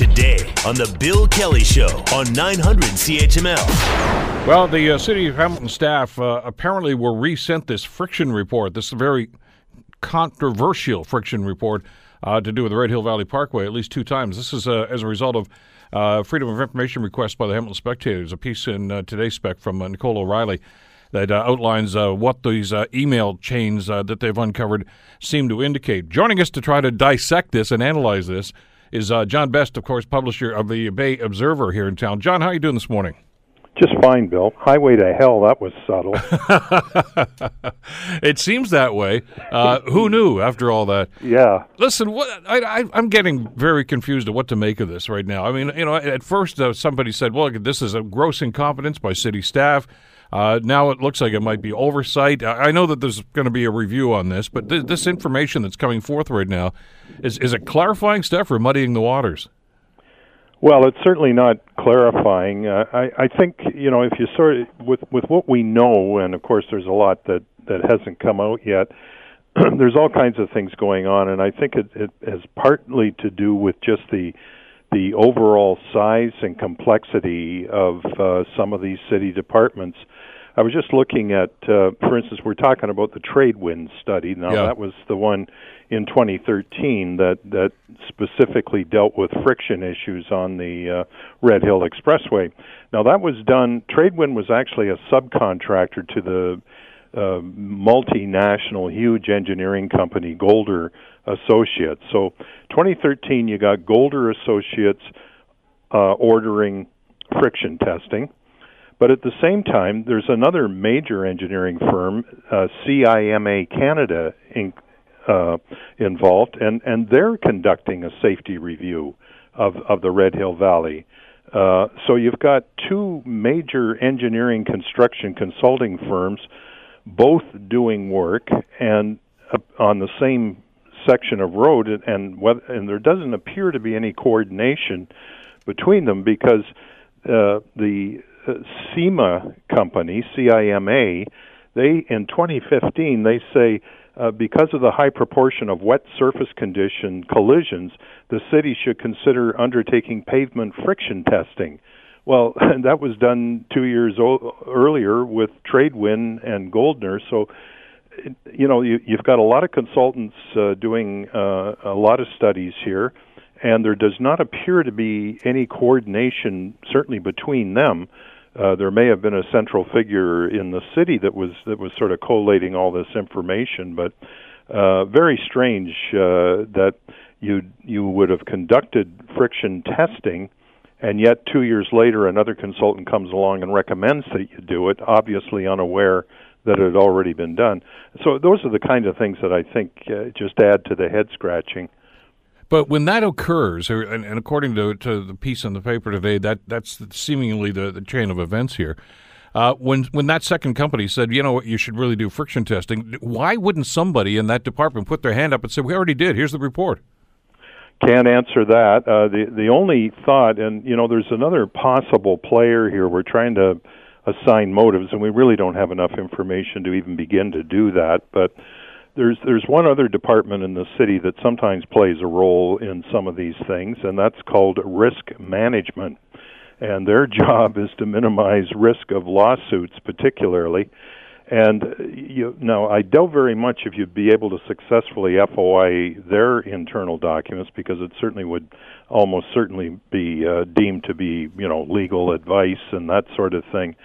today on The Bill Kelly Show on 900 CHML. Well, the uh, City of Hamilton staff uh, apparently were resent this friction report. This very controversial friction report uh, to do with the Red Hill Valley Parkway at least two times. This is uh, as a result of uh, Freedom of Information request by the Hamilton Spectators, a piece in uh, today's spec from Nicole O'Reilly that uh, outlines uh, what these uh, email chains that they've uncovered seem to indicate. Joining us to try to dissect this and analyze this is uh, John Best, of course, publisher of the Bay Observer here in town. John, how are you doing this morning? Just fine, Bill. Highway to hell, that was subtle. it seems that way. Uh, who knew after all that? Yeah. Listen, what I, am getting very confused at what to make of this right now. I mean, you know, at first uh, somebody said, well, this is a gross incompetence by city staff. Uh, now it looks like it might be oversight. I know that there's going to be a review on this, but th- this information that's coming forth right now is is it clarifying stuff or muddying the waters? Well, it's certainly not clarifying. Uh, I, I think you know if you sort of with with what we know, and of course there's a lot that that hasn't come out yet. there's all kinds of things going on, and I think it, it has partly to do with just the the overall size and complexity of uh, some of these city departments. I was just looking at, uh, for instance, we're talking about the Tradewinds study. Now, yeah. that was the one in 2013 that that specifically dealt with friction issues on the uh, Red Hill Expressway. Now, that was done. Tradewind was actually a subcontractor to the uh, multinational, huge engineering company, Golder Associates. So, 2013, you got Golder Associates uh, ordering friction testing. But at the same time, there's another major engineering firm, uh, CIMA Canada, Inc., uh, involved, and, and they're conducting a safety review of, of the Red Hill Valley. Uh, so you've got two major engineering construction consulting firms, both doing work and uh, on the same section of road, and whether, and there doesn't appear to be any coordination between them because uh, the uh, CIMA company, CIMA, they in 2015 they say uh, because of the high proportion of wet surface condition collisions, the city should consider undertaking pavement friction testing. Well, that was done two years o- earlier with Tradewind and Golder. So, you know, you, you've got a lot of consultants uh, doing uh, a lot of studies here, and there does not appear to be any coordination, certainly between them. Uh, there may have been a central figure in the city that was that was sort of collating all this information, but uh, very strange uh, that you you would have conducted friction testing, and yet two years later another consultant comes along and recommends that you do it, obviously unaware that it had already been done. So those are the kind of things that I think uh, just add to the head scratching. But when that occurs, or, and, and, according to, to the piece in the paper today, that that's seemingly the, the chain of events here. Uh, when when that second company said, you know what, you should really do friction testing, why wouldn't somebody in that department put their hand up and say, we already did, here's the report? Can't answer that. Uh, the the only thought, and you know, there's another possible player here. We're trying to assign motives, and we really don't have enough information to even begin to do that. But there's there's one other department in the city that sometimes plays a role in some of these things, and that's called risk management. And their job is to minimize risk of lawsuits, particularly. And you know, I doubt very much if you'd be able to successfully FOI their internal documents because it certainly would almost certainly be uh, deemed to be, you know, legal advice and that sort of thing.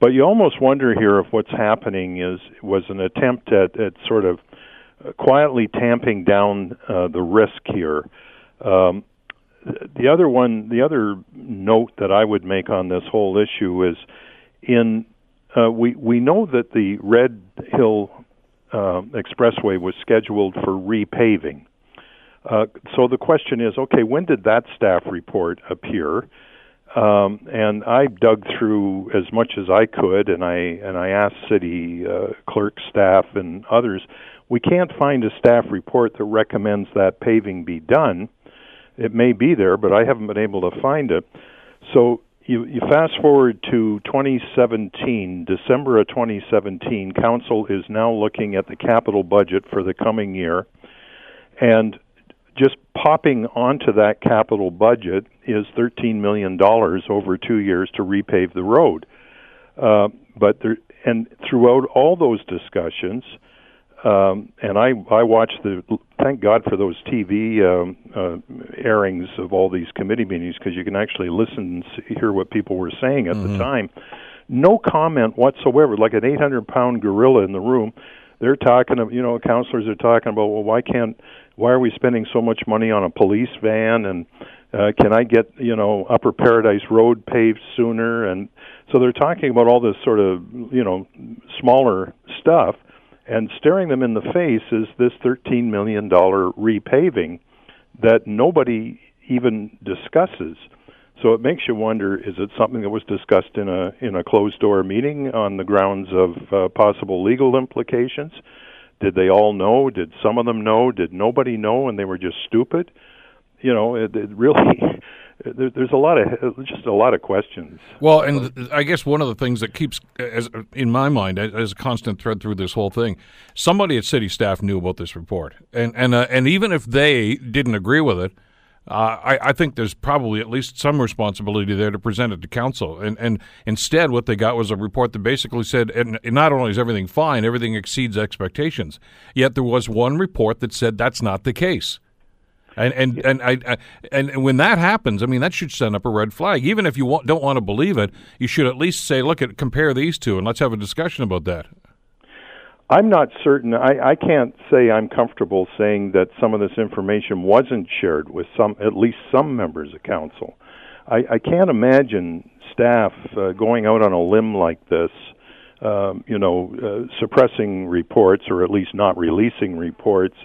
But you almost wonder here if what's happening is was an attempt at, at sort of quietly tamping down uh, the risk here. Um, the other one, the other note that I would make on this whole issue is, in uh, we we know that the Red Hill uh, Expressway was scheduled for repaving. Uh, so the question is, okay, when did that staff report appear? Um, and I dug through as much as I could, and I and I asked city uh, clerk staff and others. We can't find a staff report that recommends that paving be done. It may be there, but I haven't been able to find it. So you, you fast forward to 2017, December of 2017. Council is now looking at the capital budget for the coming year, and just popping onto that capital budget is $13 million over two years to repave the road. Uh, but there, and throughout all those discussions, um, and I I watch the thank God for those TV um, uh, airings of all these committee meetings because you can actually listen and see, hear what people were saying at mm-hmm. the time. No comment whatsoever, like an 800 pound gorilla in the room. They're talking, you know, councilors are talking about, well, why can't, why are we spending so much money on a police van and uh, can I get, you know, Upper Paradise Road paved sooner? And so they're talking about all this sort of, you know, smaller stuff and staring them in the face is this $13 million repaving that nobody even discusses. So it makes you wonder: Is it something that was discussed in a in a closed door meeting on the grounds of uh, possible legal implications? Did they all know? Did some of them know? Did nobody know, and they were just stupid? You know, it, it really there, there's a lot of just a lot of questions. Well, and I guess one of the things that keeps, as in my mind, as a constant thread through this whole thing, somebody at city staff knew about this report, and and uh, and even if they didn't agree with it. Uh, I, I, think there's probably at least some responsibility there to present it to council. And, and instead, what they got was a report that basically said, and not only is everything fine, everything exceeds expectations. Yet there was one report that said that's not the case. And and and I, I, and when that happens, I mean that should send up a red flag. Even if you want, don't want to believe it, you should at least say, "Look at compare these two, and let's have a discussion about that." I'm not certain. I, I can't say I'm comfortable saying that some of this information wasn't shared with some, at least some members of council. I, I can't imagine staff uh, going out on a limb like this. Um, you know, uh, suppressing reports or at least not releasing reports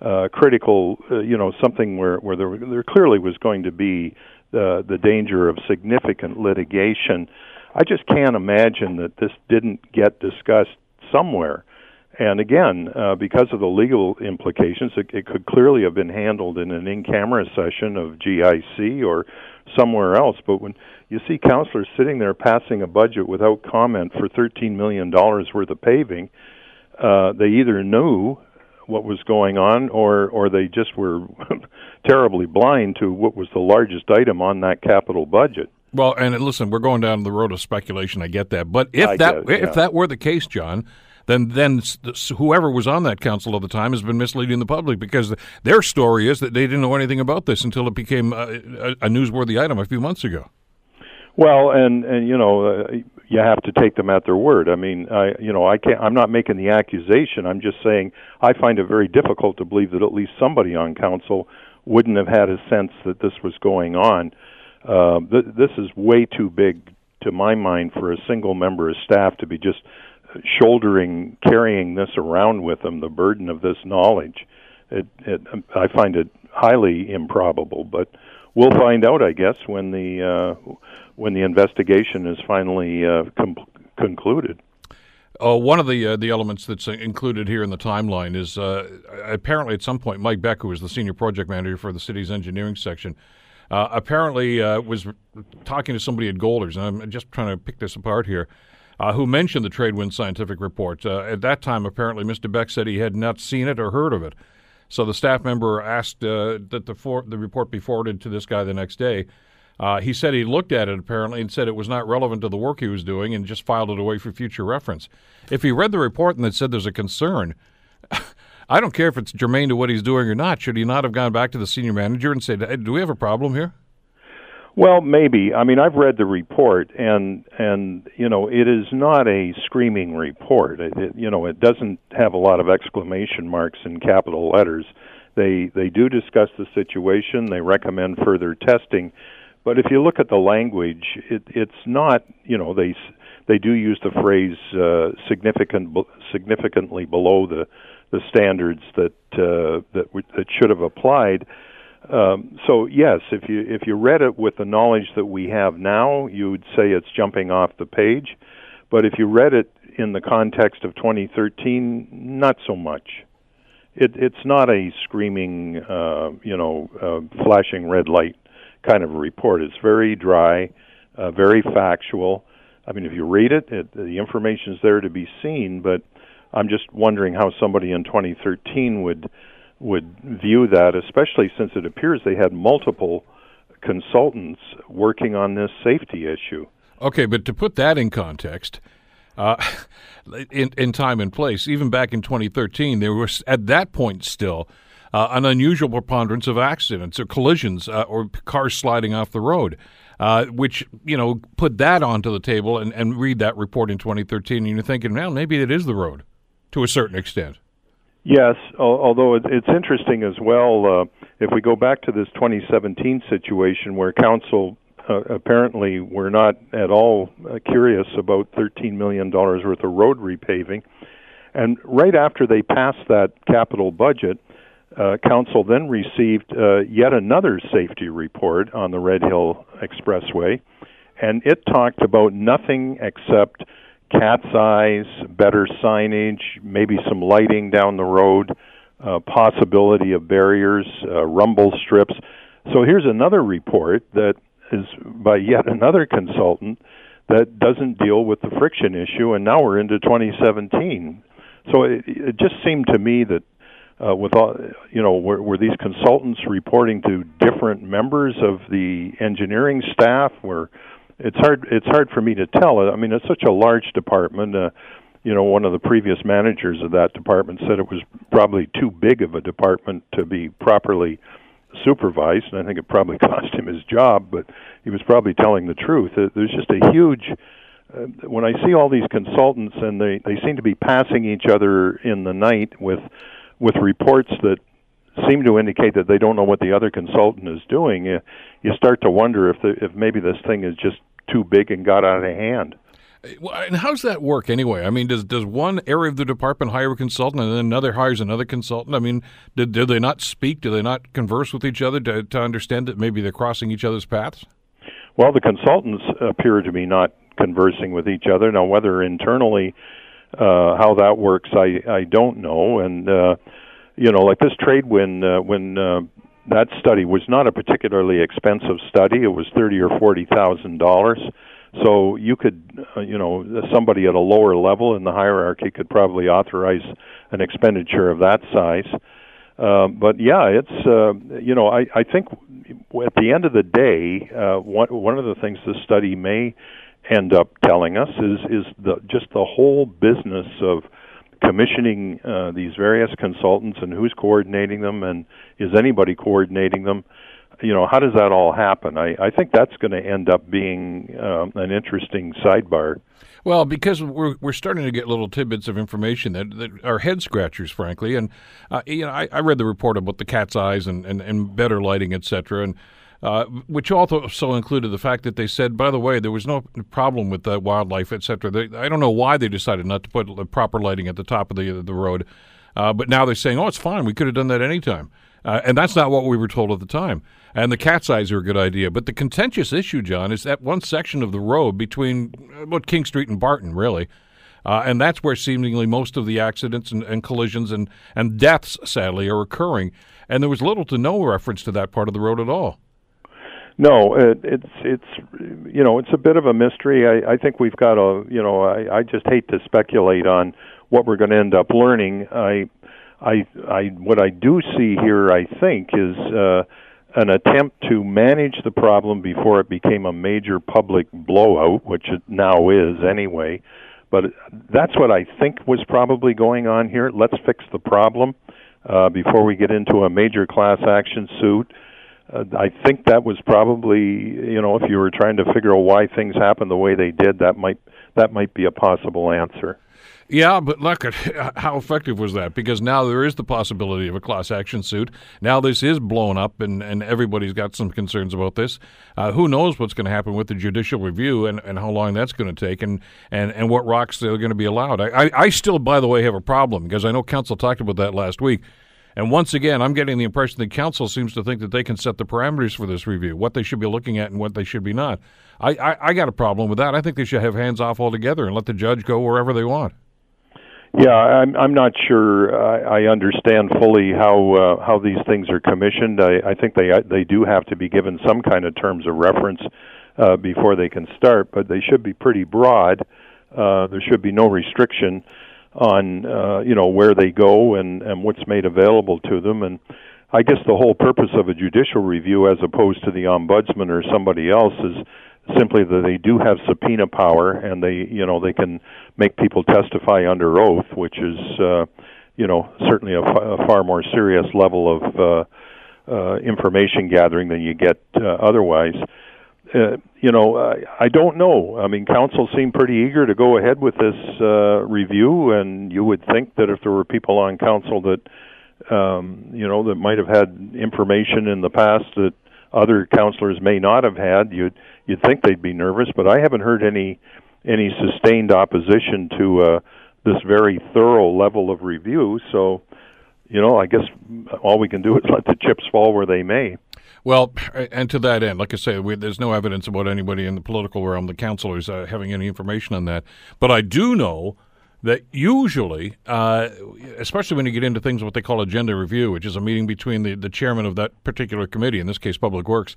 uh, critical, uh, you know, something where where there there clearly was going to be the the danger of significant litigation. I just can't imagine that this didn't get discussed somewhere. And again, uh, because of the legal implications, it, it could clearly have been handled in an in-camera session of GIC or somewhere else. But when you see councilors sitting there passing a budget without comment for $13 million worth of paving, uh, they either knew what was going on, or or they just were terribly blind to what was the largest item on that capital budget. Well, and listen, we're going down the road of speculation. I get that, but if I that guess, yeah. if that were the case, John, then then whoever was on that council at the time has been misleading the public because their story is that they didn't know anything about this until it became a, a newsworthy item a few months ago. Well, and and you know, uh, you have to take them at their word. I mean, I you know, I can't. I'm not making the accusation. I'm just saying I find it very difficult to believe that at least somebody on council wouldn't have had a sense that this was going on. Uh, th- this is way too big to my mind for a single member of staff to be just shouldering, carrying this around with them, the burden of this knowledge. It, it, I find it highly improbable, but we'll find out, I guess, when the uh, when the investigation is finally uh, com- concluded. Uh, one of the uh, the elements that's included here in the timeline is uh, apparently at some point Mike Beck, who was the senior project manager for the city's engineering section, uh, apparently uh, was talking to somebody at Golders, and I'm just trying to pick this apart here, uh, who mentioned the Tradewind scientific report. at that time, apparently, Mr. Beck said he had not seen it or heard of it. So the staff member asked that the for- the report be forwarded to this guy the next day. Uh, he said he looked at it apparently and said it was not relevant to the work he was doing and just filed it away for future reference. If he read the report and it said there's a concern, I don't care if it's germane to what he's doing or not. Should he not have gone back to the senior manager and said, hey, "Do we have a problem here?" Well, maybe. I mean, I've read the report, and and you know, it is not a screaming report. It, it, you know, it doesn't have a lot of exclamation marks in capital letters. They they do discuss the situation. They recommend further testing, but if you look at the language, it, it's not. You know, they they do use the phrase uh, significant significantly below the the standards that uh, that w- that should have applied. Um, so yes, if you if you read it with the knowledge that we have now, you would say it's jumping off the page. But if you read it in the context of 2013, not so much. It, it's not a screaming, uh, you know, uh, flashing red light kind of report. It's very dry, uh, very factual. I mean, if you read it, it, the information is there to be seen. But I'm just wondering how somebody in 2013 would would view that, especially since it appears they had multiple consultants working on this safety issue. Okay, but to put that in context, uh, in, in time and place, even back in 2013, there was at that point still uh, an unusual preponderance of accidents or collisions uh, or cars sliding off the road. Uh, which you know put that onto the table and, and read that report in 2013, and you're thinking, well, maybe it is the road to a certain extent. Yes, although it's interesting as well. Uh, if we go back to this 2017 situation where council uh, apparently were not at all uh, curious about 13 million dollars worth of road repaving, and right after they passed that capital budget, uh, council then received uh, yet another safety report on the Red Hill Expressway, and it talked about nothing except cat's eyes, better signage, maybe some lighting down the road, uh, possibility of barriers, uh, rumble strips. So here's another report that is by yet another consultant that doesn't deal with the friction issue, and now we're into 2017. So it, it just seemed to me that uh, with all, you know, were, were these consultants reporting to different members of the engineering staff? Where it's hard, it's hard for me to tell. I mean, it's such a large department. Uh, you know, one of the previous managers of that department said it was probably too big of a department to be properly supervised, and I think it probably cost him his job. But he was probably telling the truth. There's just a huge uh, when I see all these consultants and they they seem to be passing each other in the night with with reports that seem to indicate that they don't know what the other consultant is doing, you, you start to wonder if the, if maybe this thing is just too big and got out of hand. And how's that work anyway? I mean, does does one area of the department hire a consultant and then another hires another consultant? I mean, did do they not speak? Do they not converse with each other to, to understand that maybe they're crossing each other's paths? Well, the consultants appear to be not conversing with each other. Now, whether internally uh, how that works, I I don't know. And uh, you know, like this Tradewind uh, when uh, that study was not a particularly expensive study. It was thirty or forty thousand dollars. So you could, uh, you know, somebody at a lower level in the hierarchy could probably authorize an expenditure of that size. Uh, but yeah, it's uh, you know I I think at the end of the day, uh, one one of the things this study may end up telling us is is the just the whole business of commissioning uh, these various consultants and who's coordinating them and is anybody coordinating them you know how does that all happen i i think that's going to end up being um, an interesting sidebar well, because we're we're starting to get little tidbits of information that, that are head scratchers, frankly. And uh, you know, I, I, read the report about the cat's eyes and, and, and better lighting, et cetera. And uh, which also included the fact that they said, by the way, there was no problem with the wildlife, et etc. I don't know why they decided not to put proper lighting at the top of the the road, uh, but now they're saying, oh, it's fine. We could have done that anytime. Uh, and that's not what we were told at the time. And the cat's eyes are a good idea. But the contentious issue, John, is that one section of the road between about King Street and Barton, really. Uh, and that's where seemingly most of the accidents and, and, collisions and, and deaths, sadly, are occurring. And there was little to no reference to that part of the road at all. No, it, it's it's you know it's a bit of a mystery. I, I think we've got a you know I, I just hate to speculate on what we're going to end up learning. I I I what I do see here I think is uh, an attempt to manage the problem before it became a major public blowout, which it now is anyway. But that's what I think was probably going on here. Let's fix the problem uh, before we get into a major class action suit uh, I think that was probably you know if you were trying to figure out why things happened the way they did, that might that might be a possible answer. Yeah, but look at how effective was that? Because now there is the possibility of a class action suit. Now this is blown up, and, and everybody's got some concerns about this. Uh, who knows what's going to happen with the judicial review and, and how long that's going to take, and, and, and what rocks they're going to be allowed. I, I, I still, by the way, have a problem because I know council talked about that last week. And once again, I'm getting the impression that council seems to think that they can set the parameters for this review, what they should be looking at and what they should be not. I, I, I got a problem with that. I think they should have hands off altogether and let the judge go wherever they want. Yeah, I'm I'm not sure I, I understand fully how uh, how these things are commissioned. I, I think they they do have to be given some kind of terms of reference uh, before they can start, but they should be pretty broad. Uh, there should be no restriction on uh, you know where they go and and what's made available to them. And I guess the whole purpose of a judicial review as opposed to the ombudsman or somebody else is simply that they do have subpoena power and they you know they can make people testify under oath which is uh you know certainly a, f- a far more serious level of uh uh information gathering than you get uh, otherwise. uh, you know, I, I don't know. I mean, council seemed pretty eager to go ahead with this uh, review, and you would think that if there were people on council that, um, you know, that might have had information in the past that other councilors may not have had, you'd you'd think they'd be nervous. But I haven't heard any any sustained opposition to uh, this very thorough level of review. So, you know, I guess all we can do is let the chips fall where they may. Well, and to that end, like I say, we, there's no evidence about anybody in the political realm, the councilors, uh, having any information on that. But I do know that usually, uh, especially when you get into things what they call agenda review, which is a meeting between the, the chairman of that particular committee, in this case, Public Works,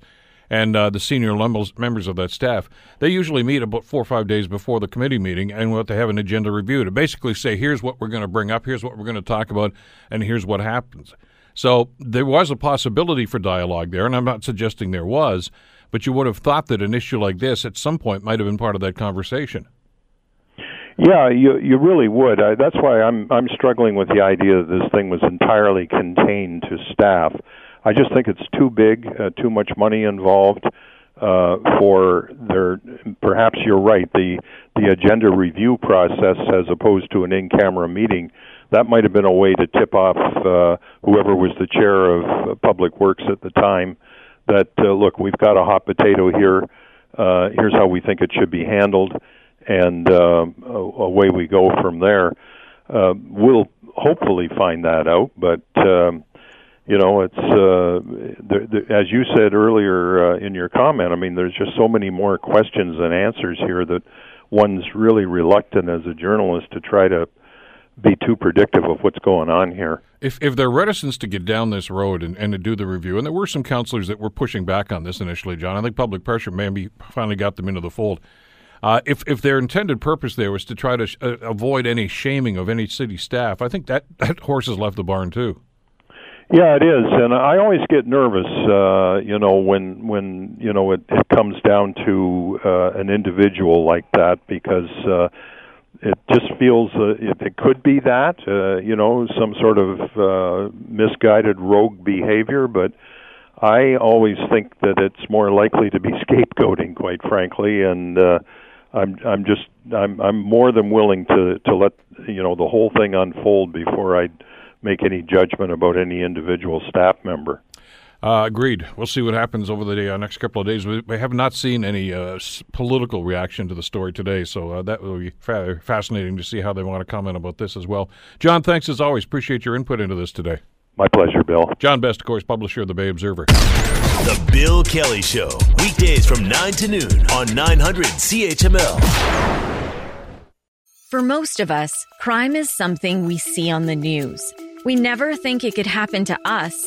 and uh, the senior members of that staff, they usually meet about four or five days before the committee meeting and what they have an agenda review to basically say, here's what we're going to bring up, here's what we're going to talk about, and here's what happens. So there was a possibility for dialogue there, and I'm not suggesting there was, but you would have thought that an issue like this at some point might have been part of that conversation. Yeah, you you really would. I, that's why I'm I'm struggling with the idea that this thing was entirely contained to staff. I just think it's too big, uh, too much money involved uh, for their. Perhaps you're right. The the agenda review process, as opposed to an in-camera meeting, that might have been a way to tip off uh, whoever was the chair of uh, Public Works at the time that uh, look, we've got a hot potato here. Uh, here's how we think it should be handled, and uh, away we go from there. Uh, we'll hopefully find that out, but um, you know, it's uh, the, the, as you said earlier uh, in your comment. I mean, there's just so many more questions than answers here that one's really reluctant as a journalist to try to be too predictive of what's going on here. If if they're reticent to get down this road and, and to do the review, and there were some councillors that were pushing back on this initially, John. I think public pressure maybe finally got them into the fold. Uh, if if their intended purpose there was to try to sh- uh, avoid any shaming of any city staff, I think that that horse has left the barn too. Yeah, it is, and I always get nervous, uh, you know, when when you know it, it comes down to uh, an individual like that because. Uh, it just feels uh, it, could be that uh, you know some sort of uh, misguided rogue behavior, but I always think that it's more likely to be scapegoating, quite frankly, and uh, I'm I'm just I'm I'm more than willing to to let you know the whole thing unfold before I make any judgment about any individual staff member. Uh, agreed. We'll see what happens over the uh, next couple of days. We, we have not seen any uh, political reaction to the story today, so uh, that will be fa- fascinating to see how they want to comment about this as well. John, thanks as always. Appreciate your input into this today. My pleasure, Bill. John Best, of course, publisher of the Bay Observer. The Bill Kelly Show, weekdays from 9 to noon on 900 CHML. For most of us, crime is something we see on the news. We never think it could happen to us